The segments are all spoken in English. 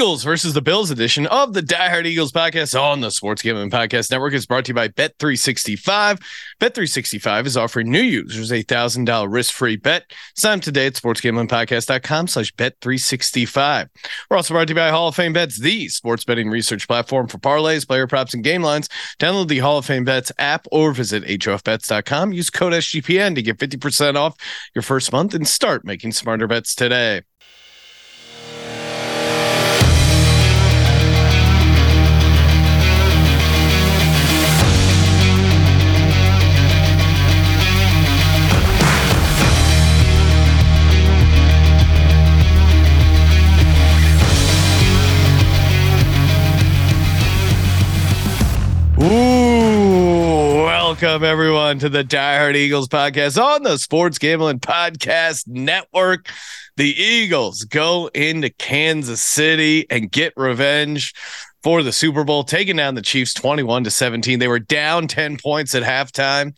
Eagles versus the Bills edition of the Die Hard Eagles podcast on the Sports Gambling Podcast Network is brought to you by Bet365. Bet365 is offering new users a $1,000 risk-free bet. Sign up today at sportsgamblingpodcast.com slash bet365. We're also brought to you by Hall of Fame Bets, the sports betting research platform for parlays, player props, and game lines. Download the Hall of Fame Bets app or visit hofbets.com. Use code SGPN to get 50% off your first month and start making smarter bets today. Welcome everyone to the Die Hard Eagles podcast on the Sports Gambling Podcast Network. The Eagles go into Kansas City and get revenge for the Super Bowl, taking down the Chiefs 21 to 17. They were down 10 points at halftime.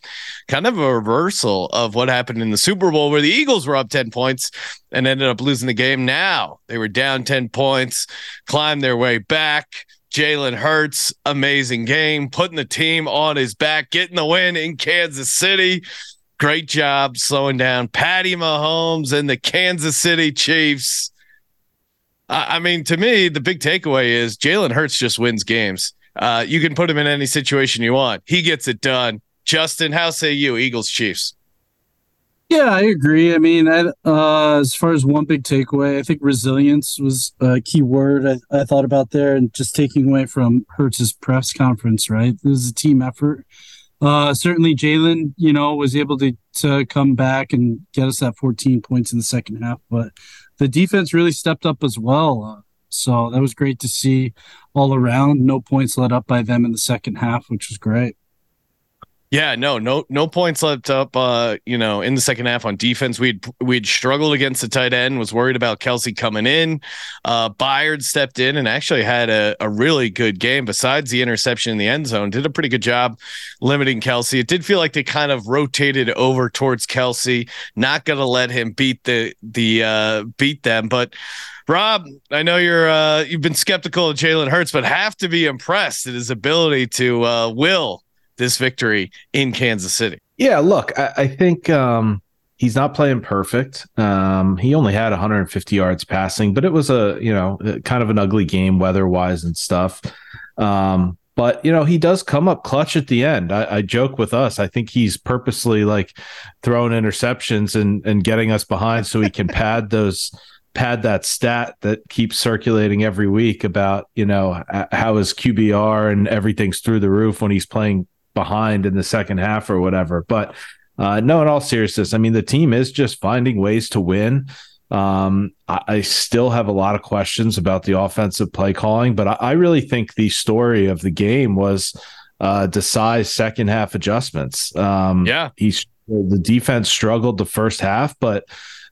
Kind of a reversal of what happened in the Super Bowl, where the Eagles were up 10 points and ended up losing the game. Now they were down 10 points, climbed their way back Jalen Hurts, amazing game, putting the team on his back, getting the win in Kansas City. Great job slowing down Patty Mahomes and the Kansas City Chiefs. I, mean, to me, the big takeaway is Jalen Hurts just wins games. Uh, you can put him in any situation you want. He gets it done. Justin, how say you, Eagles Chiefs? Yeah, I agree. I mean, I, uh, as far as one big takeaway, I think resilience was a key word I, I thought about there, and just taking away from Hurts's press conference. Right, this is a team effort. Uh, certainly, Jalen, you know, was able to to come back and get us that 14 points in the second half, but the defense really stepped up as well. Uh, so that was great to see all around. No points let up by them in the second half, which was great. Yeah, no, no, no points left up. Uh, you know, in the second half on defense, we'd we'd struggled against the tight end. Was worried about Kelce coming in. Uh, Byard stepped in and actually had a, a really good game. Besides the interception in the end zone, did a pretty good job limiting Kelce. It did feel like they kind of rotated over towards Kelce. Not going to let him beat the the uh, beat them, but. Rob, I know you're uh, you've been skeptical of Jalen Hurts, but have to be impressed at his ability to uh, will this victory in Kansas City. Yeah, look, I, I think um, he's not playing perfect. Um, he only had 150 yards passing, but it was a you know kind of an ugly game weather wise and stuff. Um, but you know he does come up clutch at the end. I, I, joke with us. I think he's purposely like throwing interceptions and and getting us behind so he can pad those pad that stat that keeps circulating every week about you know how his QBR and everything's through the roof when he's playing behind in the second half or whatever. But uh, no, in all seriousness, I mean, the team is just finding ways to win. Um, I, I, still have a lot of questions about the offensive play calling, but I, I really think the story of the game was uh, Desai's second half adjustments. Um, yeah, he's the defense struggled the first half, but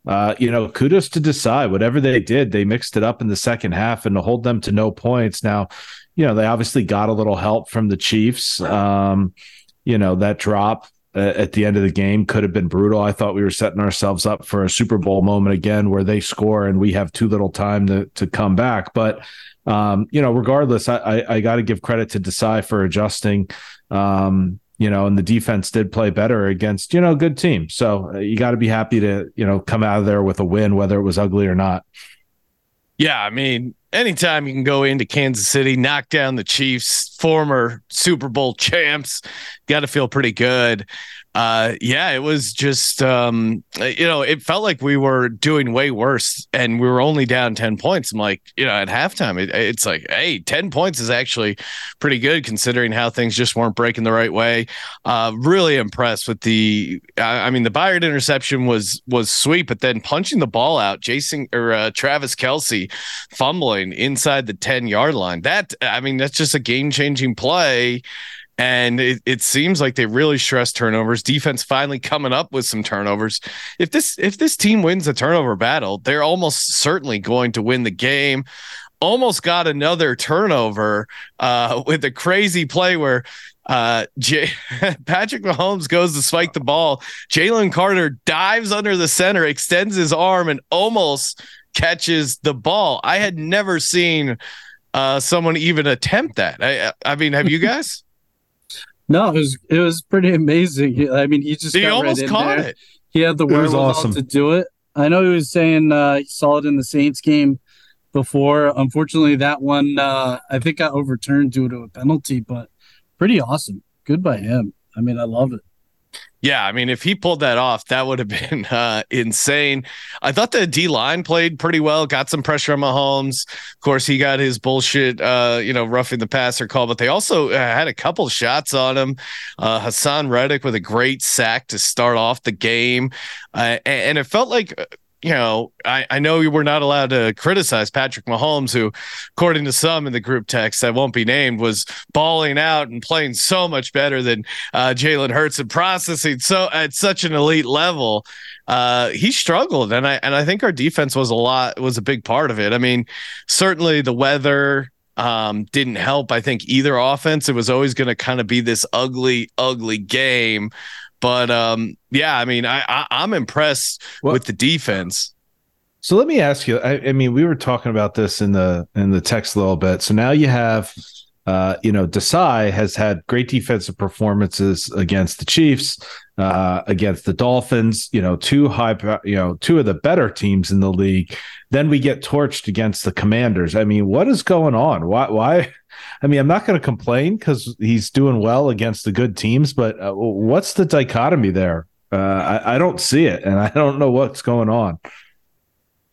uh, you know, kudos to Desai. Whatever they did, they mixed it up in the second half and to hold them to no points. Now, you know, they obviously got a little help from the Chiefs. Um, you know, that drop uh, at the end of the game could have been brutal. I thought we were setting ourselves up for a Super Bowl moment again where they score and we have too little time to to come back. But um, you know, regardless, I I, I got to give credit to Desai for adjusting. Um, you know, and the defense did play better against you know good team. So uh, you got to be happy to you know come out of there with a win, whether it was ugly or not. Yeah, I mean, anytime you can go into Kansas City, knock down the Chiefs, former Super Bowl champs, got to feel pretty good uh yeah it was just um you know it felt like we were doing way worse and we were only down 10 points. I'm like you know at halftime it, it's like hey 10 points is actually pretty good considering how things just weren't breaking the right way. Uh really impressed with the i, I mean the Byard interception was was sweet but then punching the ball out jason or uh, travis kelce fumbling inside the 10 yard line. That i mean that's just a game changing play and it, it seems like they really stress turnovers. Defense finally coming up with some turnovers. If this if this team wins the turnover battle, they're almost certainly going to win the game. Almost got another turnover uh, with a crazy play where uh, J- Patrick Mahomes goes to spike the ball. Jalen Carter dives under the center, extends his arm, and almost catches the ball. I had never seen uh, someone even attempt that. I, I mean, have you guys? No, it was it was pretty amazing. I mean, he just he almost right caught there. it. He had the was wherewithal awesome. to do it. I know he was saying uh, he saw it in the Saints game before. Unfortunately, that one uh, I think got overturned due to a penalty, but pretty awesome. Good by him. I mean, I love it. Yeah, I mean, if he pulled that off, that would have been uh, insane. I thought the D line played pretty well, got some pressure on Mahomes. Of course, he got his bullshit, uh, you know, roughing the passer call, but they also uh, had a couple shots on him. Uh, Haason Reddick with a great sack to start off the game, uh, and, and it felt like. You know, I, I know you were not allowed to criticize Patrick Mahomes, who, according to some in the group text that won't be named, was balling out and playing so much better than uh, Jalen Hurts and processing so at such an elite level. Uh, he struggled, and I and I think our defense was a lot was a big part of it. I mean, certainly the weather um, didn't help. I think either offense. It was always going to kind of be this ugly, ugly game. But um, yeah, I mean, I, I I'm impressed Well- with the defense. So let me ask you. I, I mean, we were talking about this in the in the text a little bit. So now you have, uh, you know, Desai has had great defensive performances against the Chiefs, uh, against the Dolphins. You know, two high, you know, two of the better teams in the league. Then we get torched against the Commanders. I mean, what is going on? Why? Why? I mean, I'm not going to complain because he's doing well against the good teams, but uh, what's the dichotomy there? Uh, I, I don't see it, and I don't know what's going on.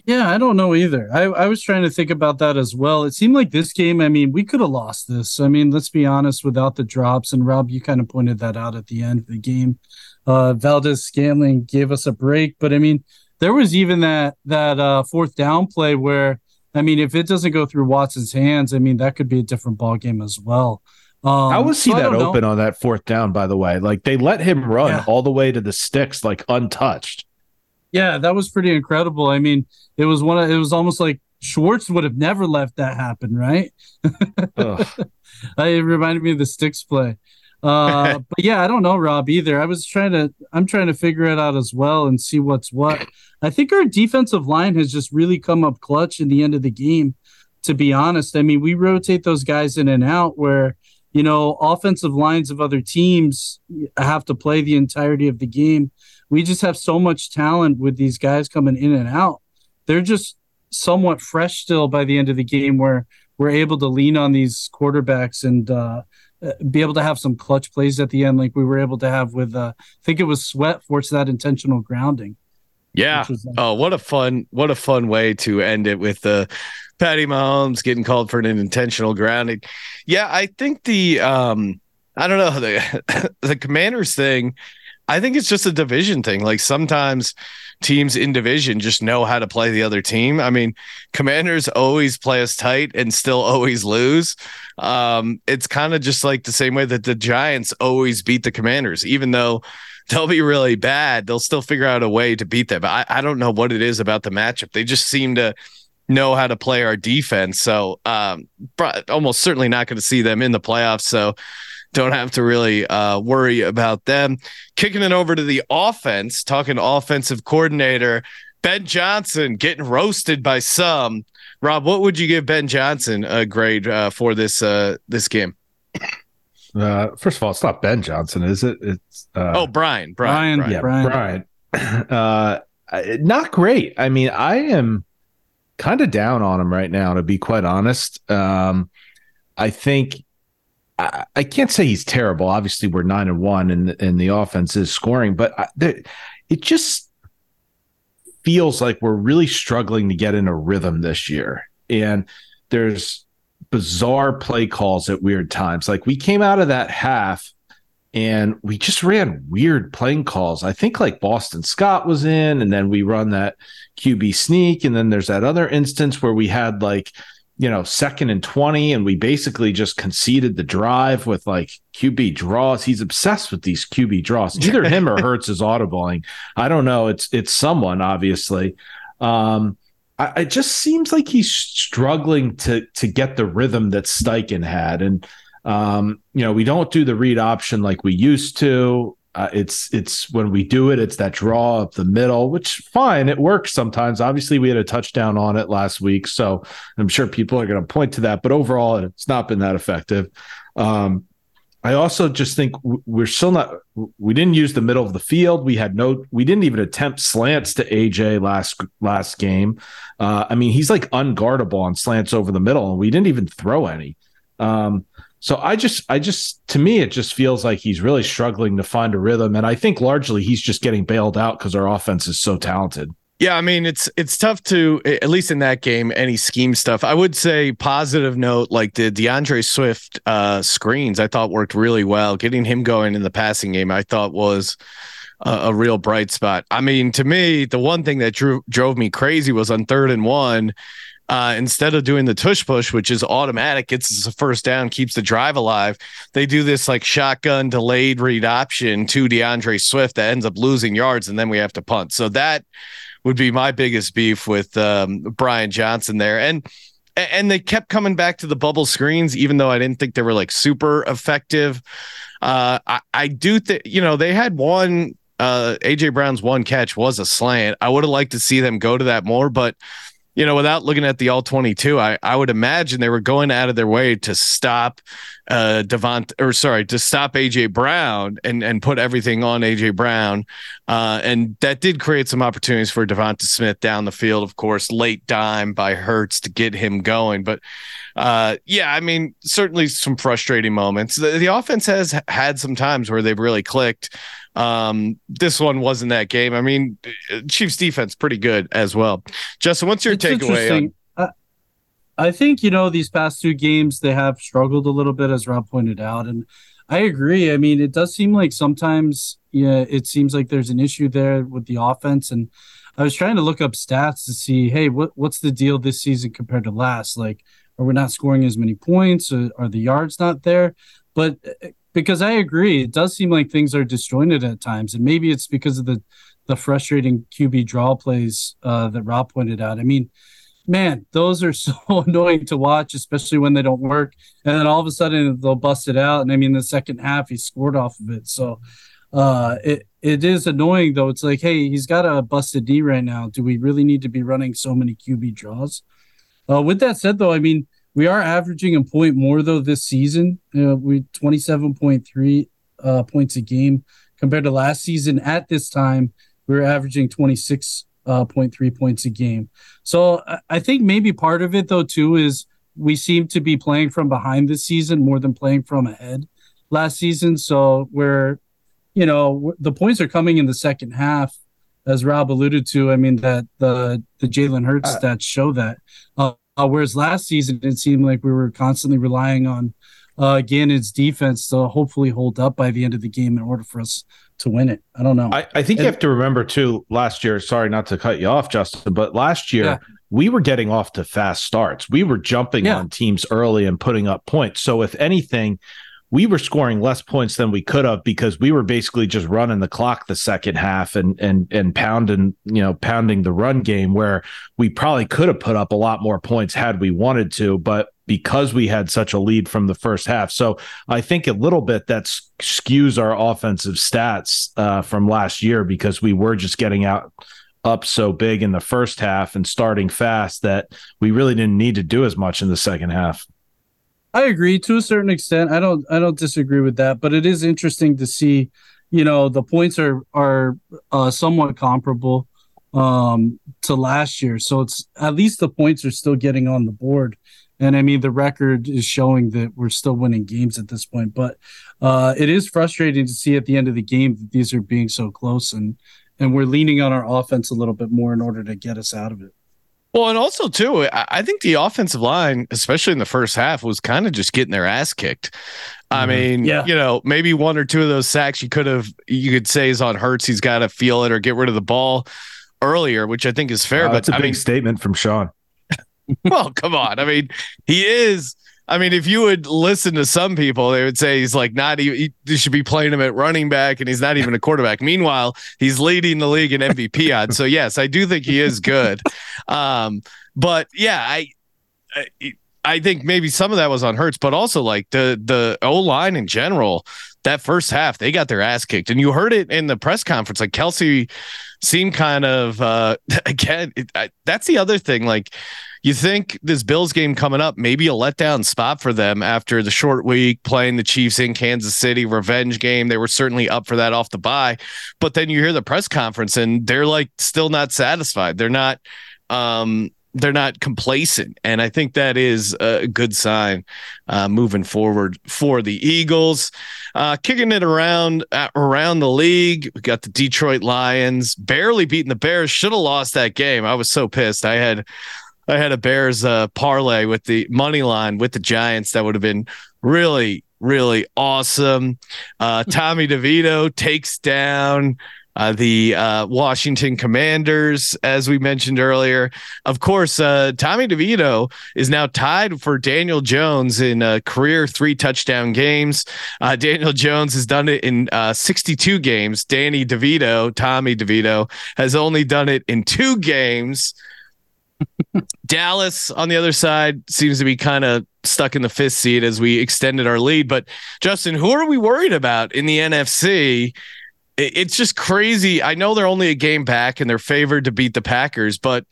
Yeah, I don't know either. I, I was trying to think about that as well. It seemed like this game, I mean, we could have lost this. I mean, let's be honest, without the drops, and Rob, you kind of pointed that out at the end of the game. Uh Valdes-Scantling gave us a break, but I mean, there was even that that uh fourth down play where I mean, if it doesn't go through Watson's hands, I mean, that could be a different ball game as well. Um, How was he so that don't know. open on that fourth down? By the way, like they let him run Yeah. all the way to the sticks, like untouched. Yeah, that was pretty incredible. I mean, it was one of it was almost like Schwartz would have never left that happen, right? It reminded me of the sticks play. Uh, but yeah, I don't know, Rob, either. I was trying to I'm trying to figure it out as well and see what's what. I think our defensive line has just really come up clutch in the end of the game, to be honest. I mean, we rotate those guys in and out where, you know, offensive lines of other teams have to play the entirety of the game. We just have so much talent with these guys coming in and out. They're just somewhat fresh still by the end of the game where we're able to lean on these quarterbacks and uh, uh, be able to have some clutch plays at the end, like we were able to have with, uh, I think it was Sweat forced that intentional grounding. Yeah. was, uh, Oh, what a fun, what a fun way to end it with uh, Patty Mahomes getting called for an intentional grounding. Yeah, I think the um, I don't know the the Commanders thing. I think it's just a division thing. Like sometimes teams in division just know how to play the other team. I mean, Commanders always play us tight and still always lose. Um, it's kind of just like the same way that the Giants always beat the Commanders, even though they'll be really bad. They'll still figure out a way to beat them. I, I don't know what it is about the matchup. They just seem to know how to play our defense. So um, almost certainly not going to see them in the playoffs. So don't have to really uh, worry about them. Kicking it over to the offense, talking offensive coordinator Ben Johnson getting roasted by some. Rob, what would you give Ben Johnson a grade uh, for this uh, this game? Uh, first of all, it's not Ben Johnson, is it? It's uh, oh, Brian, Brian, Brian, Brian. yeah, Brian. Brian. Uh, not great. I mean, I am kind of down on him right now, to be quite honest. Um, I think I, can't say he's terrible. Obviously, we're nine and one, and and the offense is scoring, but I, it just feels like we're really struggling to get in a rhythm this year. And there's bizarre play calls at weird times. Like we came out of that half and we just ran weird playing calls. I think like Boston Scott was in, and then we run that QB sneak. And then there's that other instance where we had like, you know, second and 20, and we basically just conceded the drive with like QB draws. He's obsessed with these QB draws. Either him or Hurts is audibling. I don't know. It's it's someone, obviously. Um, I, it just seems like he's struggling to to get the rhythm that Steichen had. And um, you know, we don't do the read option like we used to. Uh, it's it's when we do it, it's that draw up the middle, which fine, it works sometimes. Obviously, we had a touchdown on it last week, so I'm sure people are going to point to that. But overall, it's not been that effective. Um, I also just think we're still not. We didn't use the middle of the field. We had no. We didn't even attempt slants to AJ last last game. Uh, I mean, he's like unguardable on slants over the middle, and we didn't even throw any. Um, so I just, I just, to me, it just feels like he's really struggling to find a rhythm, and I think largely he's just getting bailed out because our offense is so talented. Yeah, I mean it's it's tough to at least in that game any scheme stuff. I would say positive note like the D'Andre Swift uh, screens I thought worked really well. Getting him going in the passing game I thought was a, a real bright spot. I mean to me the one thing that drew, drove me crazy was on third and one. Uh, instead of doing the tush push, which is automatic, gets a first down, keeps the drive alive. They do this like shotgun delayed read option to D'Andre Swift that ends up losing yards, and then we have to punt. So that would be my biggest beef with um, Brian Johnson there. And and they kept coming back to the bubble screens, even though I didn't think they were like super effective. Uh, I, I do think you know they had one uh, AJ Brown's one catch was a slant. I would have liked to see them go to that more, but you know, without looking at the all 22, I, I would imagine they were going out of their way to stop uh Devont or sorry, to stop AJ Brown and and put everything on AJ Brown. Uh and that did create some opportunities for DeVonta Smith down the field, of course, late dime by Hurts to get him going. But uh yeah, I mean, certainly some frustrating moments. The, the offense has had some times where they've really clicked. Um, this one wasn't that game. I mean, Chiefs defense pretty good as well. Justin, what's your it's takeaway? On- I think you know these past two games they have struggled a little bit, as Rob pointed out, and I agree. I mean, it does seem like sometimes, yeah, it seems like there's an issue there with the offense, and I was trying to look up stats to see, hey, what what's the deal this season compared to last? Like, are we not scoring as many points? Or are the yards not there? But because I agree, it does seem like things are disjointed at times, and maybe it's because of the the frustrating QB draw plays uh, that Rob pointed out. I mean, man, those are so annoying to watch, especially when they don't work, and then all of a sudden they'll bust it out. And I mean, the second half he scored off of it, so uh, it it is annoying though. It's like, hey, he's got a busted knee right now. Do we really need to be running so many QB draws? Uh, with that said, though, I mean we are averaging a point more though this season. Uh, we 27.3 uh, points a game compared to last season. At this time, we were averaging 26.3 uh, points a game. So I think maybe part of it though too is we seem to be playing from behind this season more than playing from ahead last season. So we're, you know, the points are coming in the second half, as Rob alluded to. I mean that the the Jalen Hurts uh, stats show that. Uh, uh, whereas last season, it seemed like we were constantly relying on uh, Gannon's defense to hopefully hold up by the end of the game in order for us to win it. I don't know. I, I think and, you have to remember too. Last year, sorry not to cut you off, Justin, but last year yeah. we were getting off to fast starts. We were jumping yeah. on teams early and putting up points. So if anything, we were scoring less points than we could have because we were basically just running the clock the second half and and and pounding you know pounding the run game where we probably could have put up a lot more points had we wanted to but because we had such a lead from the first half. So i think a little bit that skews our offensive stats uh, from last year because we were just getting out up so big in the first half and starting fast that we really didn't need to do as much in the second half I agree to a certain extent. I don't I don't disagree with that, but it is interesting to see, you know, the points are are uh, somewhat comparable um to last year. So it's at least the points are still getting on the board. And I mean the record is showing that we're still winning games at this point, but uh it is frustrating to see at the end of the game that these are being so close and and we're leaning on our offense a little bit more in order to get us out of it. Well, and also too, I think the offensive line, especially in the first half, was kind of just getting their ass kicked. I mm-hmm. mean, yeah. you know, maybe one or two of those sacks you could have, you could say is on Hurts. He's got to feel it or get rid of the ball earlier, which I think is fair. Uh, but that's a I big mean, statement from Sean. well, come on. I mean, he is I mean, if you would listen to some people, they would say he's like not even. You should be playing him at running back, and he's not even a quarterback. Meanwhile, he's leading the league in MVP odds. So yes, I do think he is good. Um, but yeah, I, I I think maybe some of that was on Hurts, but also like the the O line in general. That first half, they got their ass kicked, and you heard it in the press conference. Like Kelce seemed kind of uh, again. It, I, that's the other thing. Like you think this Bills game coming up, maybe a letdown spot for them after the short week playing the Chiefs in Kansas City, revenge game. They were certainly up for that off the bye, but then you hear the press conference and they're like still not satisfied. They're not. Um, they're not complacent, and I think that is a good sign uh, moving forward for the Eagles. Uh, kicking it around uh, around the league, we got the Detroit Lions barely beating the Bears. Should have lost that game. I was so pissed. I had I had a Bears uh, parlay with the money line with the Giants. That would have been really really awesome. Uh, Tommy DeVito takes down uh, the uh, Washington Commanders, as we mentioned earlier. Of course, uh, Tommy DeVito is now tied for Daniel Jones in uh, career three touchdown games. Uh, Daniel Jones has done it in uh, 62 games. Danny DeVito, Tommy DeVito, has only done it in two games. Dallas on the other side seems to be kind of stuck in the fifth seat as we extended our lead. But Justin, who are we worried about in the NFC? It's just crazy. I know they're only a game back and they're favored to beat the Packers, but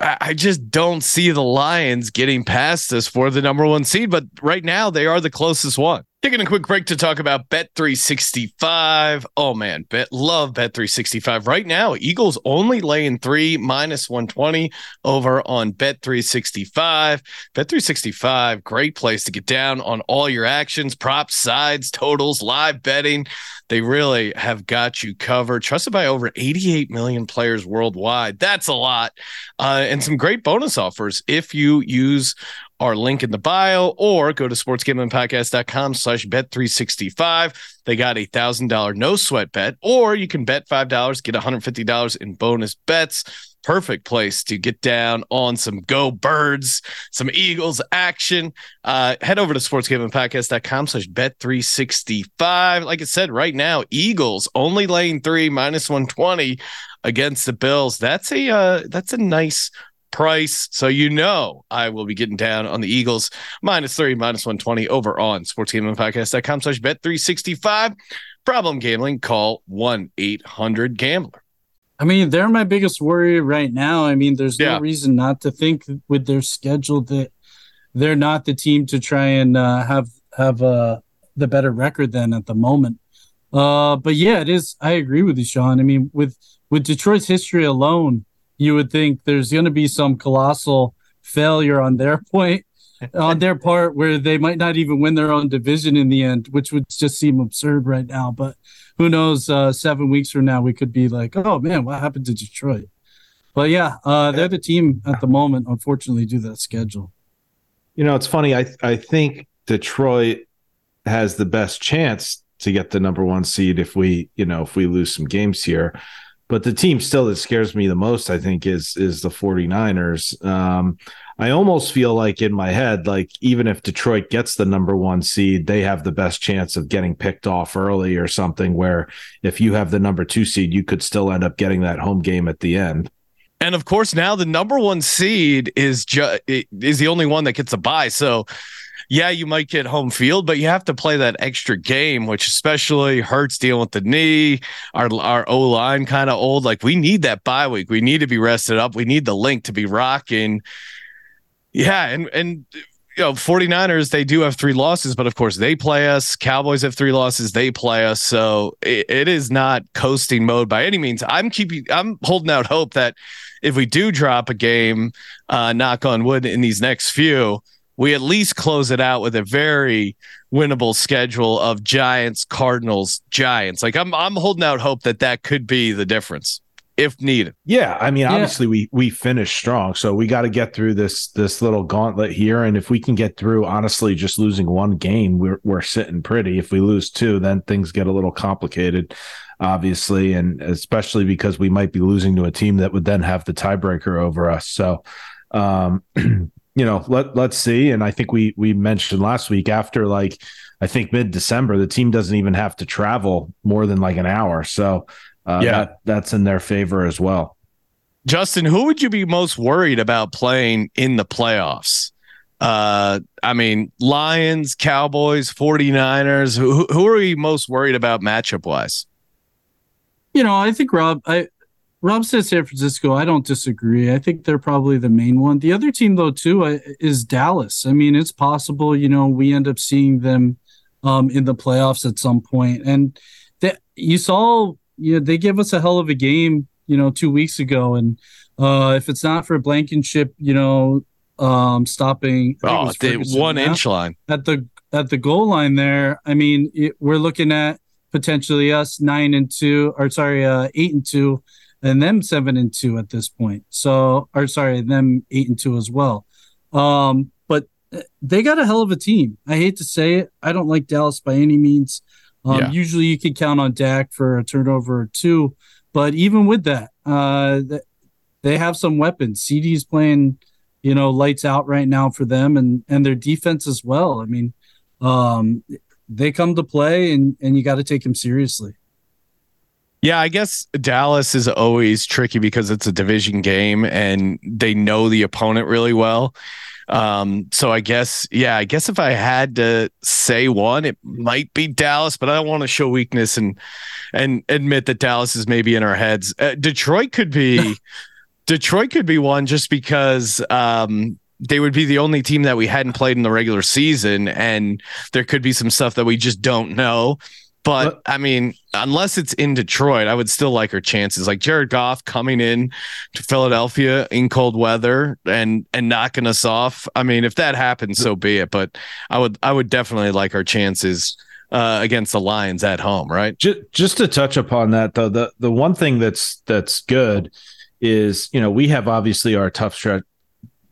I just don't see the Lions getting past us for the number one seed. But right now, they are the closest one. Taking a quick break to talk about Bet 365. Oh man, bet love Bet 365. Right now, Eagles only laying three minus 120 over on Bet 365. Bet 365, great place to get down on all your actions, props, sides, totals, live betting. They really have got you covered. Trusted by over 88 million players worldwide. That's a lot. Uh, and some great bonus offers if you use our link in the bio or go to sportsgamblingpodcast.com slash bet 365 they got a thousand dollar no sweat bet or you can bet five dollars get $150 in bonus bets. Perfect place to get down on some go birds some eagles action. Uh, head over to sportsgamblingpodcast.com slash bet 365 like i said right now eagles only laying three minus 120 against the bills. That's a uh, that's a nice price. So you know I will be getting down on the Eagles minus three, minus 120 over on sportsgamblingpodcast.com slash bet 365. Problem gambling, call 1 800 Gambler. I mean, they're my biggest worry right now. I mean, there's yeah. no reason not to think with their schedule that they're not the team to try and uh, have have uh, the better record than at the moment. Uh, but yeah, it is. I agree with you, Sean. I mean, with with Detroit's history alone, you would think there's going to be some colossal failure on their point on their part where they might not even win their own division in the end which would just seem absurd right now. But who knows uh, seven weeks from now we could be like oh man what happened to detroit? But yeah uh, they're the team at the moment unfortunately do that schedule. You know it's funny i i think detroit has the best chance to get the number one seed if we you know if we lose some games here but the team still that scares me the most i think is is the 49ers. Um, i almost feel like in my head like even if detroit gets the number one seed they have the best chance of getting picked off early or something where if you have the number two seed you could still end up getting that home game at the end. And of course now the number one seed is just is the only one that gets a bye so yeah, you might get home field, but you have to play that extra game, which especially hurts dealing with the knee. Our our O line kind of old. Like we need that bye week. We need to be rested up. We need the link to be rocking. Yeah, and and you know, 49ers, they do have three losses, but of course they play us. Cowboys have three losses, they play us. So it, it is not coasting mode by any means. I'm keeping I'm holding out hope that if we do drop a game, uh, knock on wood in these next few, we at least close it out with a very winnable schedule of Giants, Cardinals, Giants. Like I'm, I'm holding out hope that that could be the difference if needed. Yeah, I mean, yeah. obviously we we finished strong, so we got to get through this this little gauntlet here, and if we can get through, honestly, just losing one game, we're we're sitting pretty. If we lose two, then things get a little complicated, obviously, and especially because we might be losing to a team that would then have the tiebreaker over us. So. Um, you know, let let's see. And I think we we mentioned last week after like I think mid December, the team doesn't even have to travel more than like an hour. So uh, yeah, that, that's in their favor as well. Justin, who would you be most worried about playing in the playoffs? Uh, I mean, Lions, Cowboys, 49ers. Who, who are you most worried about matchup wise? You know, I think Rob, I, Rob said San Francisco. I don't disagree. I think they're probably the main one. The other team, though, too, is Dallas. I mean, it's possible, you know, we end up seeing them um, in the playoffs at some point. And that you saw, you know, they gave us a hell of a game, you know, two weeks ago. And uh, if it's not for Blankenship, you know, um, stopping oh, the one inch line at the at the goal line there. I mean, it, we're looking at potentially us nine and two, or sorry, uh, eight and two, and them seven and two at this point. So, or sorry, them eight and two as well. Um, but uh, they got a hell of a team. I hate to say it. I don't like Dallas by any means. Um, yeah. Usually, you can count on Dak for a turnover or two, but even with that, uh, they have some weapons. CeeDee's playing you know, lights out right now for them and and their defense as well. I mean, um, they come to play and and you got to take them seriously. Yeah, I guess Dallas is always tricky because it's a division game and they know the opponent really well. Um, so I guess, yeah, I guess if I had to say one, it might be Dallas, but I don't want to show weakness and and admit that Dallas is maybe in our heads. Uh, Detroit could be Detroit could be one just because um, they would be the only team that we hadn't played in the regular season, and there could be some stuff that we just don't know. But I mean, unless it's in Detroit, I would still like our chances. Like Jared Goff coming in to Philadelphia in cold weather and and knocking us off. I mean, if that happens, so be it. But I would I would definitely like our chances uh, against the Lions at home, right? Just, just to touch upon that, though, the the one thing that's that's good is you know we have obviously our tough stretch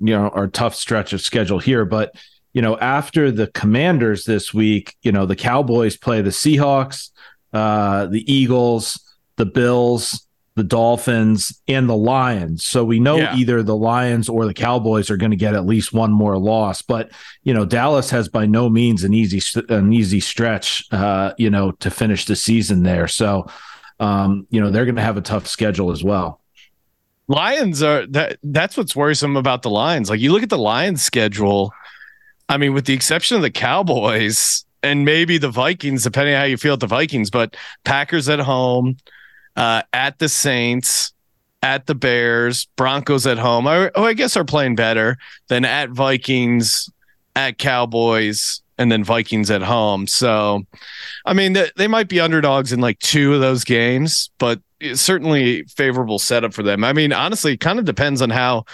you know our tough stretch of schedule here but you know after the commanders this week you know the cowboys play the seahawks uh the eagles the bills the dolphins and the lions so we know yeah. either the lions or the cowboys are going to get at least one more loss but you know dallas has by no means an easy an easy stretch uh you know to finish the season there so um you know they're going to have a tough schedule as well Lions are that that's what's worrisome about the Lions. Like you look at the Lions schedule, I mean, with the exception of the Cowboys and maybe the Vikings, depending on how you feel at the Vikings, but Packers at home, uh, at the Saints, at the Bears, Broncos at home. I, oh, I guess are playing better than at Vikings, at Cowboys, and then Vikings at home. So, I mean, they, they might be underdogs in like two of those games, but certainly favorable setup for them. I mean, honestly, it kind of depends on how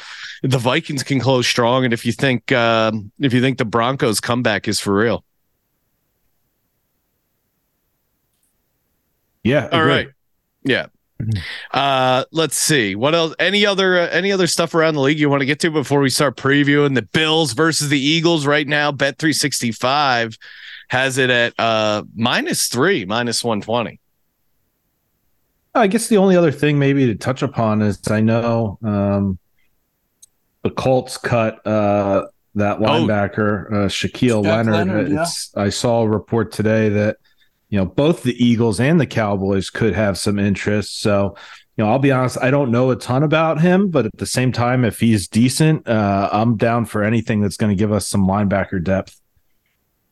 the Vikings can close strong, and if you think uh, if you think the Broncos comeback is for real. Yeah. All right. Yeah. Mm-hmm. Uh, let's see what else. Any other uh, any other stuff around the league you want to get to before we start previewing the Bills versus the Eagles right now? Bet three sixty five has it at uh minus three, minus one twenty. I guess the only other thing maybe to touch upon is I know um, the Colts cut uh, that oh. linebacker oh, uh, Shaquille Leonard. Leonard yeah. I saw a report today that you know both the Eagles and the Cowboys could have some interest. So you know, I'll be honest, I don't know a ton about him, but at the same time, if he's decent, uh, I'm down for anything that's going to give us some linebacker depth.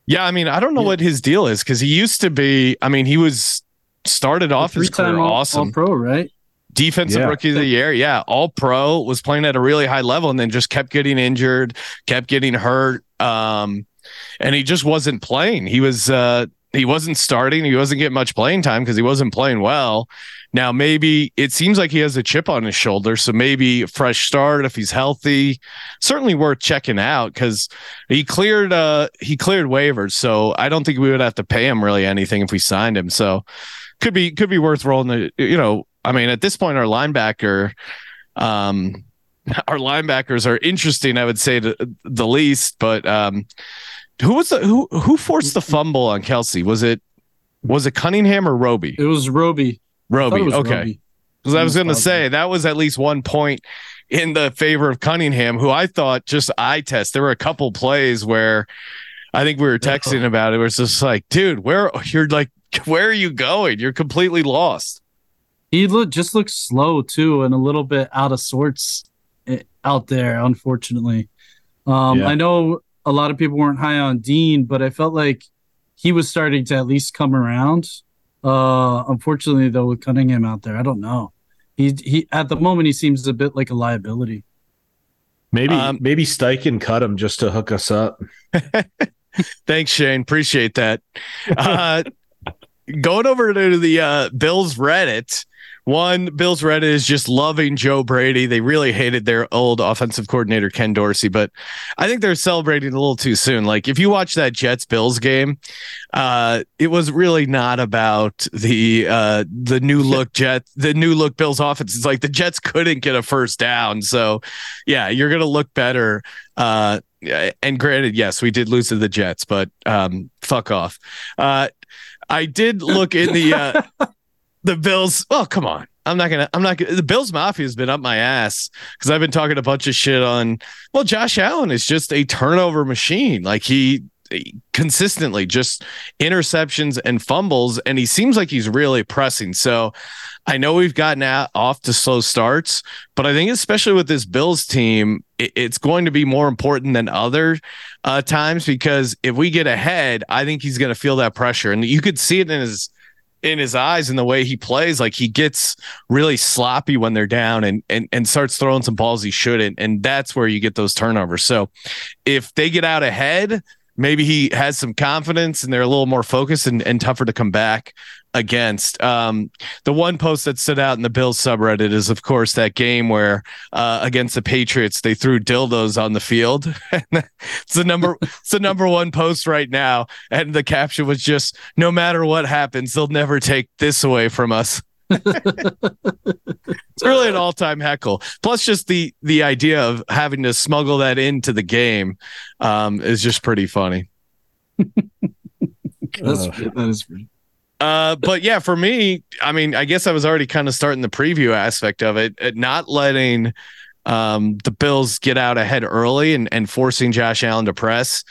Yeah, I mean, I don't know yeah. what his deal is because he used to be. I mean, he was started off his career all, awesome. All pro, right? Defensive yeah. rookie of the year. Yeah. All pro was playing at a really high level and then just kept getting injured, kept getting hurt. Um, and he just wasn't playing. He was, uh, he wasn't starting. He wasn't getting much playing time because he wasn't playing well. Now, maybe it seems like he has a chip on his shoulder. So maybe a fresh start if he's healthy. Certainly worth checking out because he cleared uh he cleared waivers. So I don't think we would have to pay him really anything if we signed him. So could be could be worth rolling the you know I mean at this point our linebacker um our linebackers are interesting I would say the, the least but um who was the who who forced the fumble on Kelce? was it was it Cunningham or Roby it was Roby Roby was okay because I was going to say that was at least one point in the favor of Cunningham who I thought just eye test there were a couple plays where I think we were texting about it. Where it's just like, dude, where you're like where are you going? You're completely lost. He look just looks slow too, and a little bit out of sorts eh, out there. Unfortunately, um, yeah. I know a lot of people weren't high on Dean, but I felt like he was starting to at least come around. Uh, unfortunately, though, with Cunningham out there, I don't know. He he at the moment he seems a bit like a liability. Maybe um, maybe Steichen cut him just to hook us up. Thanks, Shane. Appreciate that. Uh, going over to the uh, Bills Reddit, one, Bills Reddit is just loving Joe Brady. They really hated their old offensive coordinator, Ken Dorsey, but I think they're celebrating a little too soon. Like, if you watch that Jets Bills game, uh, it was really not about the uh, the new look Jet, the new look Bills offense. It's like the Jets couldn't get a first down. So, yeah, you're going to look better. Uh, and granted, yes, we did lose to the Jets, but um, fuck off. Uh, I did look in the uh, the Bills. Oh, come on. I'm not gonna. I'm not gonna. The Bills Mafia has been up my ass because I've been talking a bunch of shit on. Well, Josh Allen is just a turnover machine. Like he consistently just interceptions and fumbles, and he seems like he's really pressing. So I know we've gotten off to slow starts, but I think especially with this Bills team, it, it's going to be more important than other uh, times because if we get ahead, I think he's going to feel that pressure, and you could see it in his in his eyes and the way he plays. Like he gets really sloppy when they're down and and and starts throwing some balls he shouldn't, and that's where you get those turnovers. So if they get out ahead, maybe he has some confidence and they're a little more focused and, and tougher to come back against. Um, the one post that stood out in the Bills subreddit is, of course, that game where uh, against the Patriots they threw dildos on the field. it's the number it's the number one post right now, and the caption was just, "No matter what happens, they'll never take this away from us." it's really an all-time heckle. Plus, just the the idea of having to smuggle that into the game um, is just pretty funny. That's, that is pretty. Uh, but yeah, for me, I mean, I guess I was already kind of starting the preview aspect of it, not letting um, the Bills get out ahead early and, and forcing Josh Allen to press.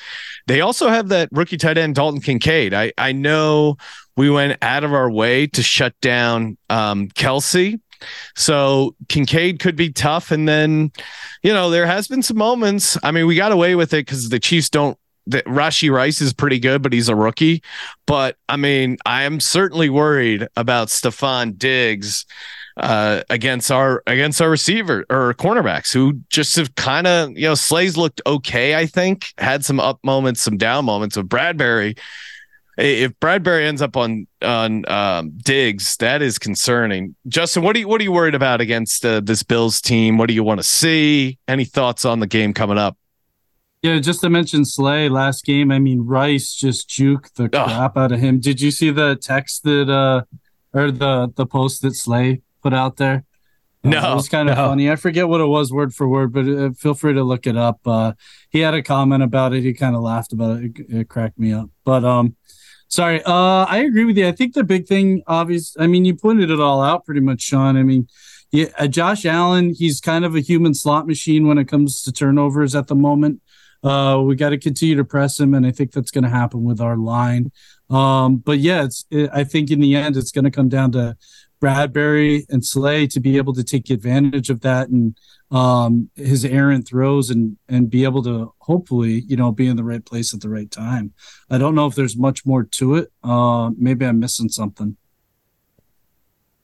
They also have that rookie tight end Dalton Kincaid. I I know we went out of our way to shut down um, Kelce. So Kincaid could be tough. And then, you know, there has been some moments. I mean, we got away with it because the Chiefs don't that Rashee Rice is pretty good, but he's a rookie. But I mean, I am certainly worried about Stefon Diggs uh, against our against our receiver or cornerbacks who just have kind of you know Slay's looked okay. I think had some up moments, some down moments. Of Bradberry, if Bradberry ends up on on um, Diggs, that is concerning. Justin, what are you what are you worried about against uh, this Bills team? What do you want to see? Any thoughts on the game coming up? Yeah, just to mention Slay last game. I mean, Rice just juked the crap out of him. Did you see the text that uh or the the post that Slay put out there? No, uh, it was kind of no. funny. I forget what it was word for word, but uh, feel free to look it up. Uh, he had a comment about it. He kind of laughed about it. it. It cracked me up. But um, sorry. Uh, I agree with you. I think the big thing, obvious. I mean, you pointed it all out pretty much, Sean. I mean, yeah, uh, Josh Allen. He's kind of a human slot machine when it comes to turnovers at the moment. Uh, we got to continue to press him, and I think that's going to happen with our line. Um, but yeah, it's. It, I think in the end, it's going to come down to Bradberry and Slay to be able to take advantage of that and um, his errant throws and and be able to hopefully you know be in the right place at the right time. I don't know if there's much more to it. Uh, maybe I'm missing something.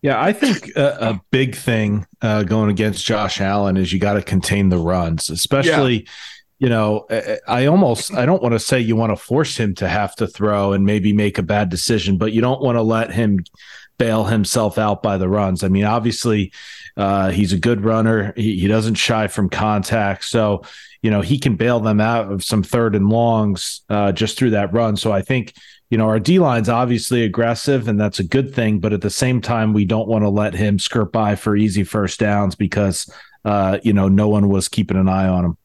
Yeah, I think a, a big thing uh, going against Josh Allen is you got to contain the runs, especially. You know, I almost I don't want to say you want to force him to have to throw and maybe make a bad decision, but you don't want to let him bail himself out by the runs. I mean, obviously, uh, he's a good runner. He, he doesn't shy from contact, so you know he can bail them out of some third and longs uh, just through that run. So I think you know our D line's obviously aggressive, and that's a good thing. But at the same time, we don't want to let him skirt by for easy first downs because uh, you know no one was keeping an eye on him.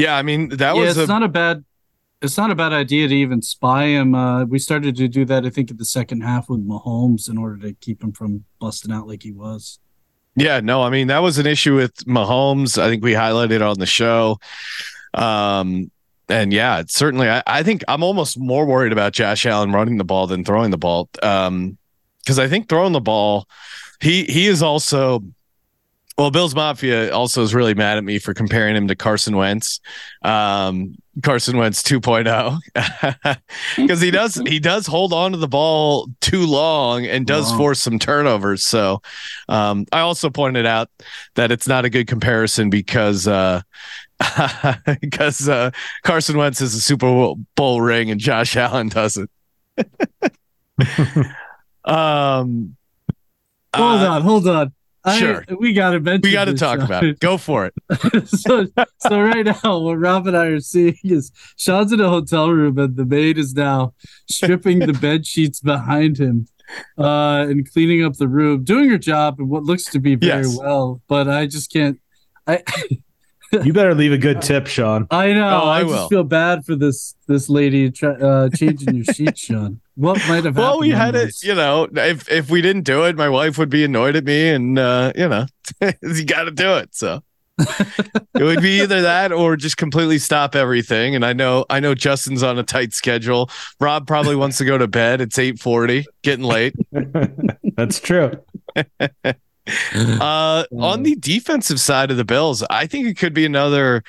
Yeah, I mean that yeah, was it's a, not a bad it's not a bad idea to even spy him. Uh, we started to do that, I think, in the second half with Mahomes in order to keep him from busting out like he was. Yeah, no, I mean that was an issue with Mahomes. I think we highlighted on the show. Um, and yeah, certainly, I, I, think I'm almost more worried about Josh Allen running the ball than throwing the ball. Um, because I think throwing the ball, he he is also well, Bills Mafia also is really mad at me for comparing him to Carson Wentz. Um, Carson Wentz 2.0 because he does he does hold on to the ball too long and does Wow. force some turnovers. So um, I also pointed out that it's not a good comparison because uh, because uh, Carson Wentz has a Super Bowl ring and Josh Allen doesn't. um, Hold uh, on, hold on. I- sure. we got to mention. We got to talk Sean. about it. Go for it. so, so right now, what Rob and I are seeing is Sean's in a hotel room, and the maid is now stripping the bed sheets behind him, uh, and cleaning up the room, doing her job and what looks to be very Yes. well. But I just can't. I You better leave a good tip, Sean. I know. Oh, I I, just will. feel bad for this this lady try, uh, changing your sheets, Sean. What might have happened? Well, we on had it, you know, if if we didn't do it, my wife would be annoyed at me and uh, you know, you got to do it. So it would be either that or just completely stop everything. And I know I know Justin's on a tight schedule. Rob probably wants to go to bed. It's 8:40, getting late. That's true. Uh, on the defensive side of the Bills, I think it could be another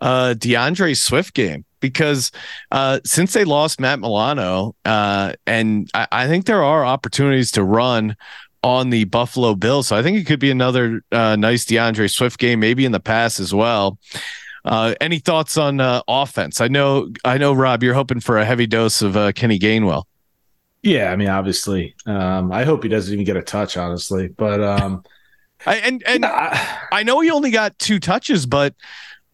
uh, D'Andre Swift game because uh, since they lost Matt Milano, uh, and I, I think there are opportunities to run on the Buffalo Bills. So I think it could be another uh, nice D'Andre Swift game, maybe in the pass as well. Uh, any thoughts on uh, offense? I know, I know, Rob, you're hoping for a heavy dose of uh, Kenny Gainwell. Yeah, I mean, obviously, um, I hope he doesn't even get a touch, honestly. But um, I, and and I- I know he only got two touches, but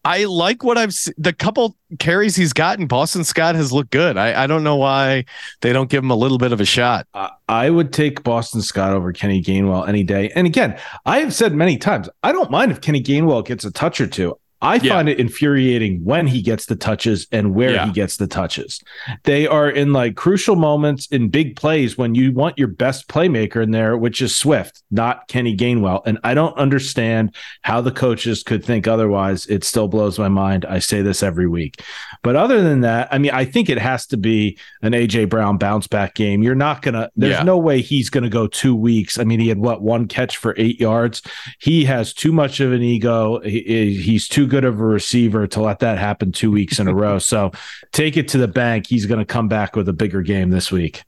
I like what I've se- the couple carries he's gotten. Boston Scott has looked good. I, I don't know why they don't give him a little bit of a shot. I would take Boston Scott over Kenny Gainwell any day. And again, I have said many times, I don't mind if Kenny Gainwell gets a touch or two. I Yeah. find it infuriating when he gets the touches and where Yeah. he gets the touches. They are in like crucial moments in big plays when you want your best playmaker in there, which is Swift, not Kenny Gainwell. And I don't understand how the coaches could think otherwise. It still blows my mind. I say this every week. But other than that, I mean, I think it has to be an AJ Brown bounce back game. You're not gonna. There's Yeah. no way he's gonna go two weeks. I mean, he had what one catch for eight yards. He has too much of an ego. He, he's too good of a receiver to let that happen two weeks in a row. So take it to the bank. He's gonna come back with a bigger game this week.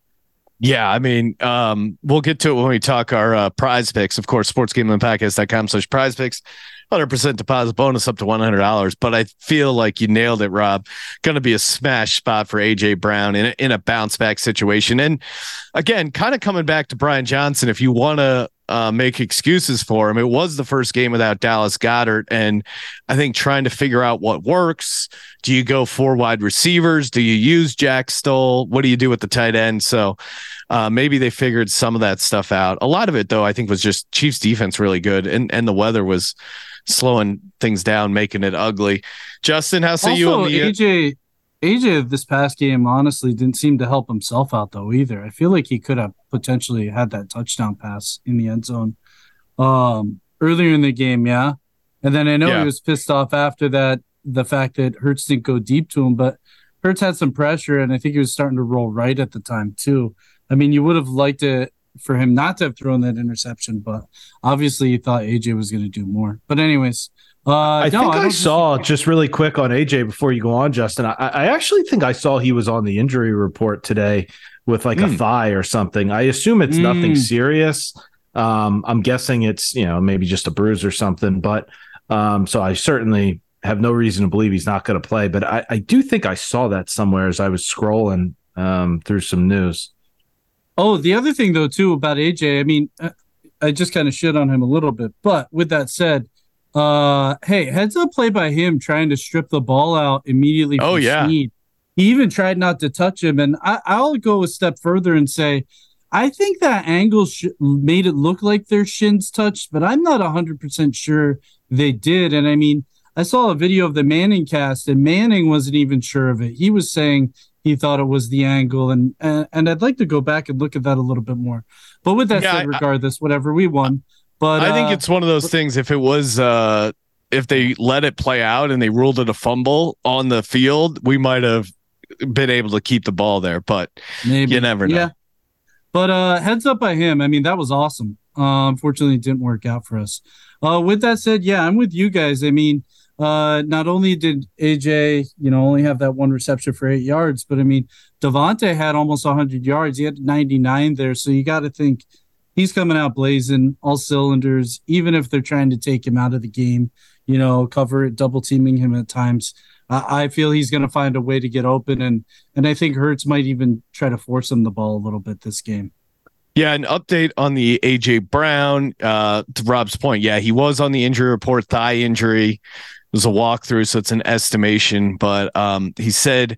Yeah, I mean, um, we'll get to it when we talk our uh, prize picks. Of course, sportsgamblingpodcast.com slash prize picks. 100% deposit bonus up to $100. But I feel like you nailed it, Rob. Going to be a smash spot for AJ Brown in a, in a bounce back situation. And again, kind of coming back to Brian Johnson, if you want to uh, make excuses for him, it was the first game without Dallas Goedert. And I think trying to figure out what works. Do you go four wide receivers? Do you use Jack Stoll? What do you do with the tight end? So, uh, maybe they figured some of that stuff out. A lot of it, though, I think was just Chiefs defense really good, and and the weather was slowing things down, making it ugly. Justin, how say you on Also, the? uh, AJ AJ this past game honestly didn't seem to help himself out though either. I feel like he could have potentially had that touchdown pass in the end zone um earlier in the game, yeah. And then I know Yeah. he was pissed off after that the fact that Hurts didn't go deep to him, but Hurts had some pressure and I think he was starting to roll right at the time too. I mean, you would have liked it for him not to have thrown that interception, but obviously he thought AJ was going to do more. But anyways, uh, I no, think I, don't saw just really quick on AJ before you go on, Justin. I, I actually think I saw he was on the injury report today with like a Mm. thigh or something. I assume it's nothing Mm. serious. Um, I'm guessing it's you know maybe just a bruise or something. But um, so I certainly have no reason to believe he's not going to play. But I, I do think I saw that somewhere as I was scrolling um, through some news. Oh, the other thing though too about AJ, I mean, I just kind of shit on him a little bit, but with that said, uh, hey, heads up play by him trying to strip the ball out immediately. Oh, yeah. Snead. He even tried not to touch him, and I, I'll go a step further and say, I think that angle sh- made it look like their shins touched, but I'm not hundred percent sure they did. And I mean, I saw a video of the Manning cast, and Manning wasn't even sure of it. He was saying he thought it was the angle, and and, and I'd like to go back and look at that a little bit more. But with that Yeah, said, I- regardless, whatever we won. But I think uh, it's one of those things. If it was, uh, if they let it play out and they ruled it a fumble on the field, we might have been able to keep the ball there. But maybe you never know. Yeah. But uh, heads up by him. I mean, that was awesome. Uh, unfortunately, it didn't work out for us. Uh, with that said, yeah, I'm with you guys. I mean, uh, not only did AJ, you know, only have that one reception for eight yards, but I mean, DeVonta had almost 100 yards. He had 99 there. So you got to think he's coming out blazing, all cylinders, even if they're trying to take him out of the game, you know, cover it, double teaming him at times. I feel he's going to find a way to get open, and and I think Hurts might even try to force him the ball a little bit this game. Yeah, an update on the AJ Brown. Uh, to Rob's point, yeah, he was on the injury report, thigh injury. Was a walkthrough, so it's an estimation. But um, he said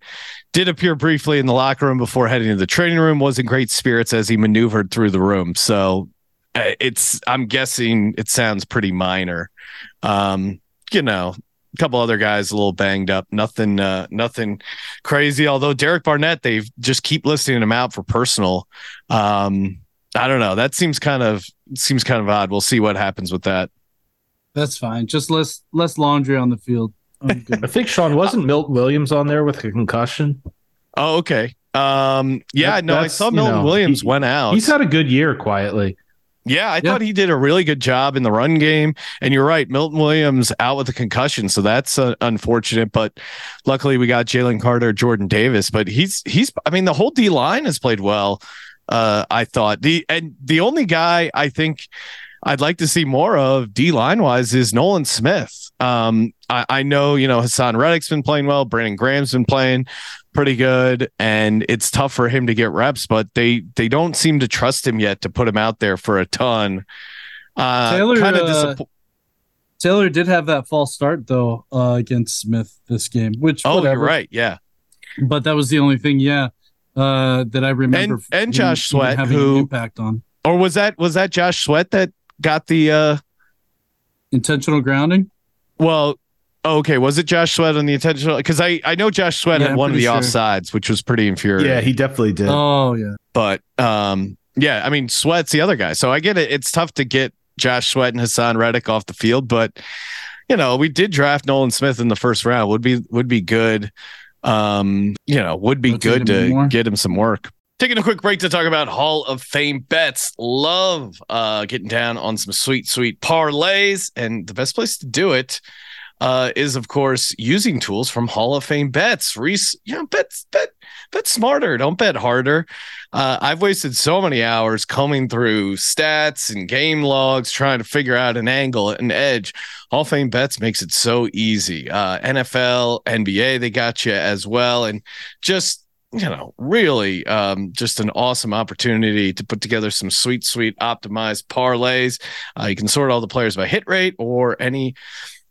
did appear briefly in the locker room before heading to the training room. Was in great spirits as he maneuvered through the room. So uh, it's I'm guessing it sounds pretty minor. Um, you know, a couple other guys a little banged up. Nothing, uh, nothing crazy. Although Derek Barnett, they just keep listing him out for personal. Um, I don't know. That seems kind of seems kind of odd. We'll see what happens with that. That's fine. Just less less laundry on the field. I think Sean wasn't Milton Williams on there with a concussion. Oh, okay. Um, yeah, that, no, I saw Milton know, Williams he, went out. He's had a good year quietly. Yeah, I yeah. thought he did a really good job in the run game. And you're right, Milton Williams out with a concussion, so that's uh, unfortunate. But luckily, we got Jalen Carter, Jordan Davis. But he's he's. I mean, the whole D line has played well. Uh, I thought the and the only guy I think I'd like to see more of D line wise is Nolan Smith. Um, I, I know you know Haason Reddick's been playing well, Brandon Graham's been playing, pretty good and it's tough for him to get reps but they they don't seem to trust him yet to put him out there for a ton uh taylor kind of uh, taylor did have that false start though uh against smith this game which oh whatever. you're right yeah but that was the only thing yeah uh that i remember and, and josh sweat who impact on or was that was that josh sweat that got the uh intentional grounding well Oh, okay, was it Josh Sweat on the intentional? Because I I know Josh Sweat yeah, had one of the sure. offsides, which was pretty infuriating. Yeah, he definitely did. Oh yeah, but um, yeah, I mean Sweat's the other guy, so I get it. It's tough to get Josh Sweat and Haason Reddick off the field, but you know we did draft Nolan Smith in the first round. Would be would be good. Um, you know, would be good to get him some work. Taking a quick break to talk about Hall of Fame bets. Love uh, getting down on some sweet, sweet parlays, and the best place to do it uh, is of course using tools from Hall of Fame bets. Reese, you know, bet bet bet smarter. Don't bet harder. Uh, I've wasted so many hours combing through stats and game logs trying to figure out an angle, an edge. Hall of Fame bets makes it so easy. Uh, NFL, NBA, they got you as well, and just you know, really um, just an awesome opportunity to put together some sweet, sweet optimized parlays. Uh, you can sort all the players by hit rate or any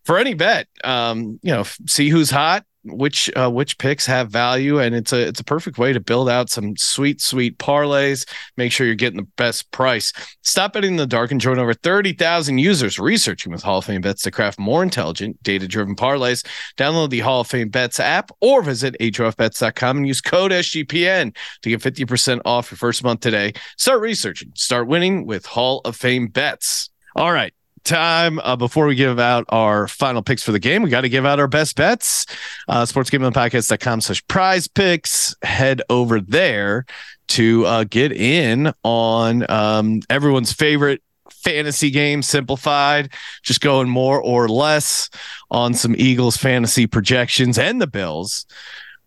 for any bet. Um, you know, see who's hot, which uh, which picks have value, and it's a it's a perfect way to build out some sweet sweet parlays. Make sure you're getting the best price. Stop betting in the dark and join over thirty thousand users researching with Hall of Fame bets to craft more intelligent, data driven parlays. Download the Hall of Fame bets app or visit hofbets.com and use code SGPN to get fifty percent off your first month today. Start researching, start winning with Hall of Fame bets. All right time uh, before we give out our final picks for the game we got to give out our best bets. Uh sportsgamblingpodcast.com slash prize picks. Head over there to uh, get in on um, everyone's favorite fantasy game simplified. Just going more or less on some eagles fantasy projections and the bills.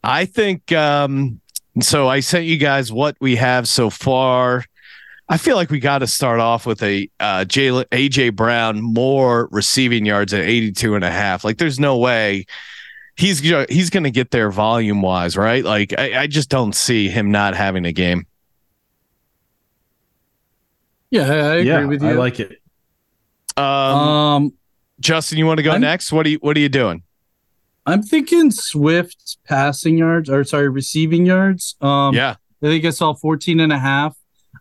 I think um, so i sent you guys what we have so far I feel like we got to start off with a uh, AJ Brown more receiving yards at 82 and a half. Like there's no way he's he's going to get there volume wise, right? Like I, I, just don't see him not having a game. Yeah, I agree yeah, with you. I like it. Um, um Justin, you want to go I'm, next? What are you What are you doing? I'm thinking Swift passing yards or sorry, receiving yards. Um, yeah, I think I saw 14 and a half.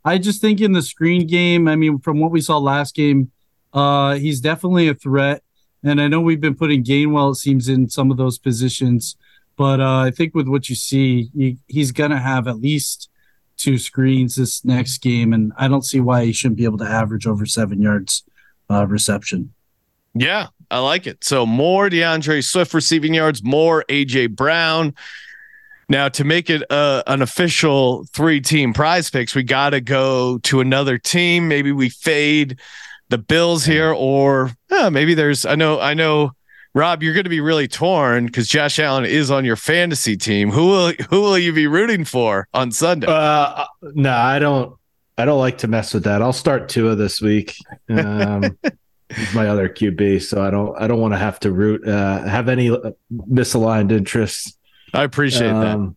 I just think in the screen game, I mean, from what we saw last game, uh, he's definitely a threat. And I know we've been putting Gainwell, it seems, in some of those positions. But uh, I think with what you see, he, he's going to have at least two screens this next game. And I don't see why he shouldn't be able to average over seven yards uh, reception. Yeah, I like it. So more D'Andre Swift receiving yards, more AJ Brown. Now, to make it uh, an official three team prize picks, we got to go to another team. Maybe we fade the Bills here, or uh, maybe there's, I know, I know Rob, you're going to be really torn because Josh Allen is on your fantasy team. Who will who will you be rooting for on Sunday? Uh, no, I don't. I don't like to mess with that. I'll start Tua this week. Um, he's my other QB, so I don't. I don't want to have to root. Uh, have any misaligned interests. I appreciate um,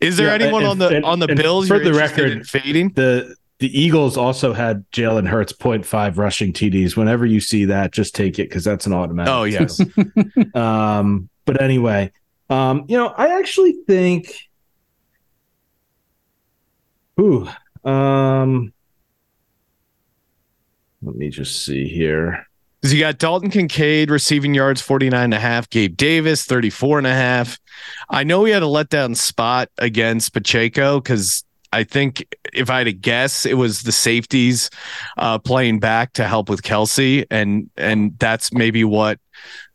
that. Is there yeah, anyone and, on the and, on the Bills? For the record, fading the the Eagles also had Jalen Hurts 0.5 rushing TDs. Whenever you see that, just take it because that's an automatic. Oh, yes. um, but anyway, um, you know, I actually think. Ooh, um, let me just see here. Because you got Dalton Kincaid receiving yards 49 and a half, Gabe Davis 34 and a half. I know he had a letdown spot against Pacheco because I think if I had to guess, it was the safeties uh, playing back to help with Kelce, and and that's maybe what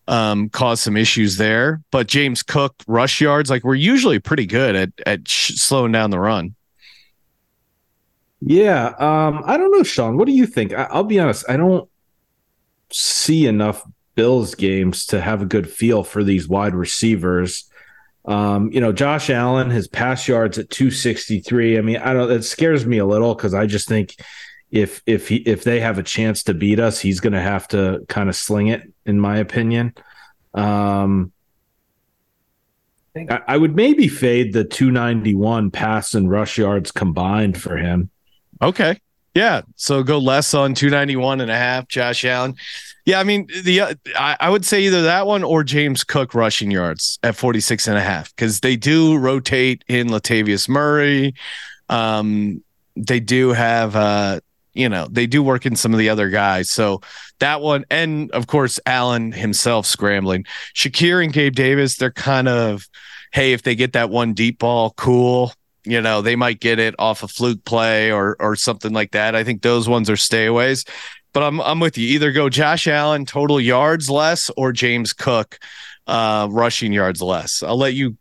um, caused some issues there. But James Cook rush yards, like we're usually pretty good at at sh- slowing down the run. Yeah, um, I don't know, Sean. What do you think? I- I'll be honest. I don't see enough Bills games to have a good feel for these wide receivers. Um, you know, Josh Allen, his pass yards at 263. I mean, I don't that scares me a little because I just think if if he if they have a chance to beat us, he's gonna have to kind of sling it, in my opinion. Um I, I would maybe fade the 291 pass and rush yards combined for him. Okay. Yeah. So go less on 291 and a half, Josh Allen. Yeah, I mean the uh, I, I, would say either that one or James Cook rushing yards at 46 and a half because they do rotate in Latavius Murray. Um, they do have uh, you know, they do work in some of the other guys. So that one, and of course, Allen himself scrambling. Shakir and Gabe Davis, they're kind of, hey, if they get that one deep ball, cool. You know, they might get it off a fluke play or or something like that. I think those ones are stayaways but I'm I'm with you. Either go Josh Allen total yards less or James Cook uh, rushing yards less. I'll let you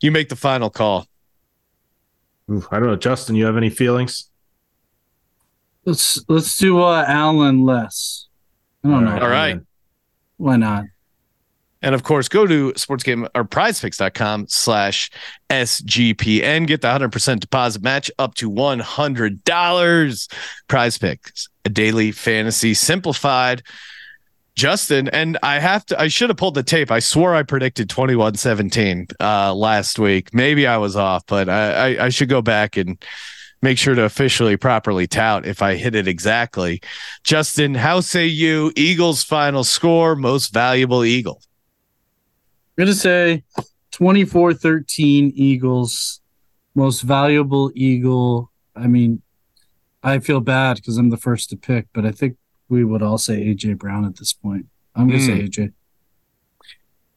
you make the final call. Ooh, I don't know, Justin. You have any feelings? Let's let's do uh, Allen less. I don't know. All right. Why not? And of course, go to sportsgame or prizepicks.com slash SGPN. Get the 100% deposit match up to $100. Prize picks, a daily fantasy simplified. Justin, and I have to, I should have pulled the tape. I swore I predicted 21 17 uh, last week. Maybe I was off, but I, I, I should go back and make sure to officially properly tout if I hit it exactly. Justin, how say you? Eagles final score, most valuable Eagle. I'm going to say 24 13 Eagles, most valuable Eagle. I mean, I feel bad because I'm the first to pick, but I think we would all say AJ Brown at this point. I'm going to mm. say AJ.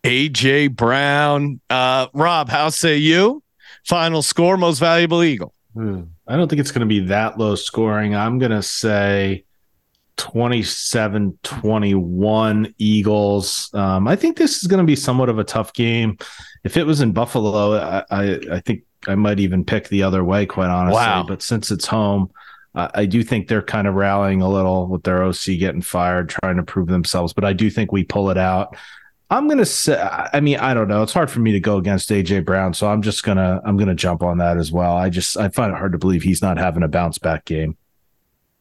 AJ Brown. Uh, Rob, how say you? Final score, most valuable Eagle. Hmm. I don't think it's going to be that low scoring. I'm going to say 27 21 Eagles. Um, I think this is going to be somewhat of a tough game. If it was in Buffalo, I, I, I, think I might even pick the other way, quite honestly. Wow. But since it's home, uh, I do think they're kind of rallying a little with their OC getting fired, trying to prove themselves. But I do think we pull it out. I'm gonna say. I mean, I don't know. It's hard for me to go against AJ Brown, so I'm just gonna I'm gonna jump on that as well. I just I find it hard to believe he's not having a bounce back game.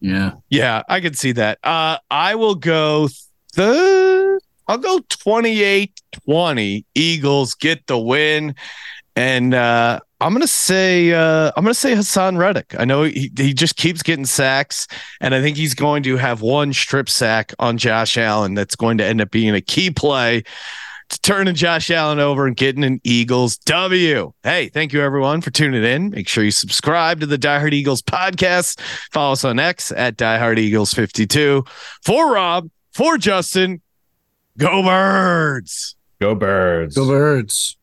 Yeah. Yeah, I can see that. Uh I will go I'll go 28-20. Eagles get the win. And uh I'm gonna say uh, I'm gonna say Haason Reddick. I know he, he just keeps getting sacks, and I think he's going to have one strip sack on Josh Allen that's going to end up being a key play to turning Josh Allen over and getting an Eagles W. Hey, thank you everyone for tuning in. Make sure you subscribe to the Die Hard Eagles podcast. Follow us on X at Die Hard Eagles 52. For Rob, for Justin, go birds. Go birds. Go birds.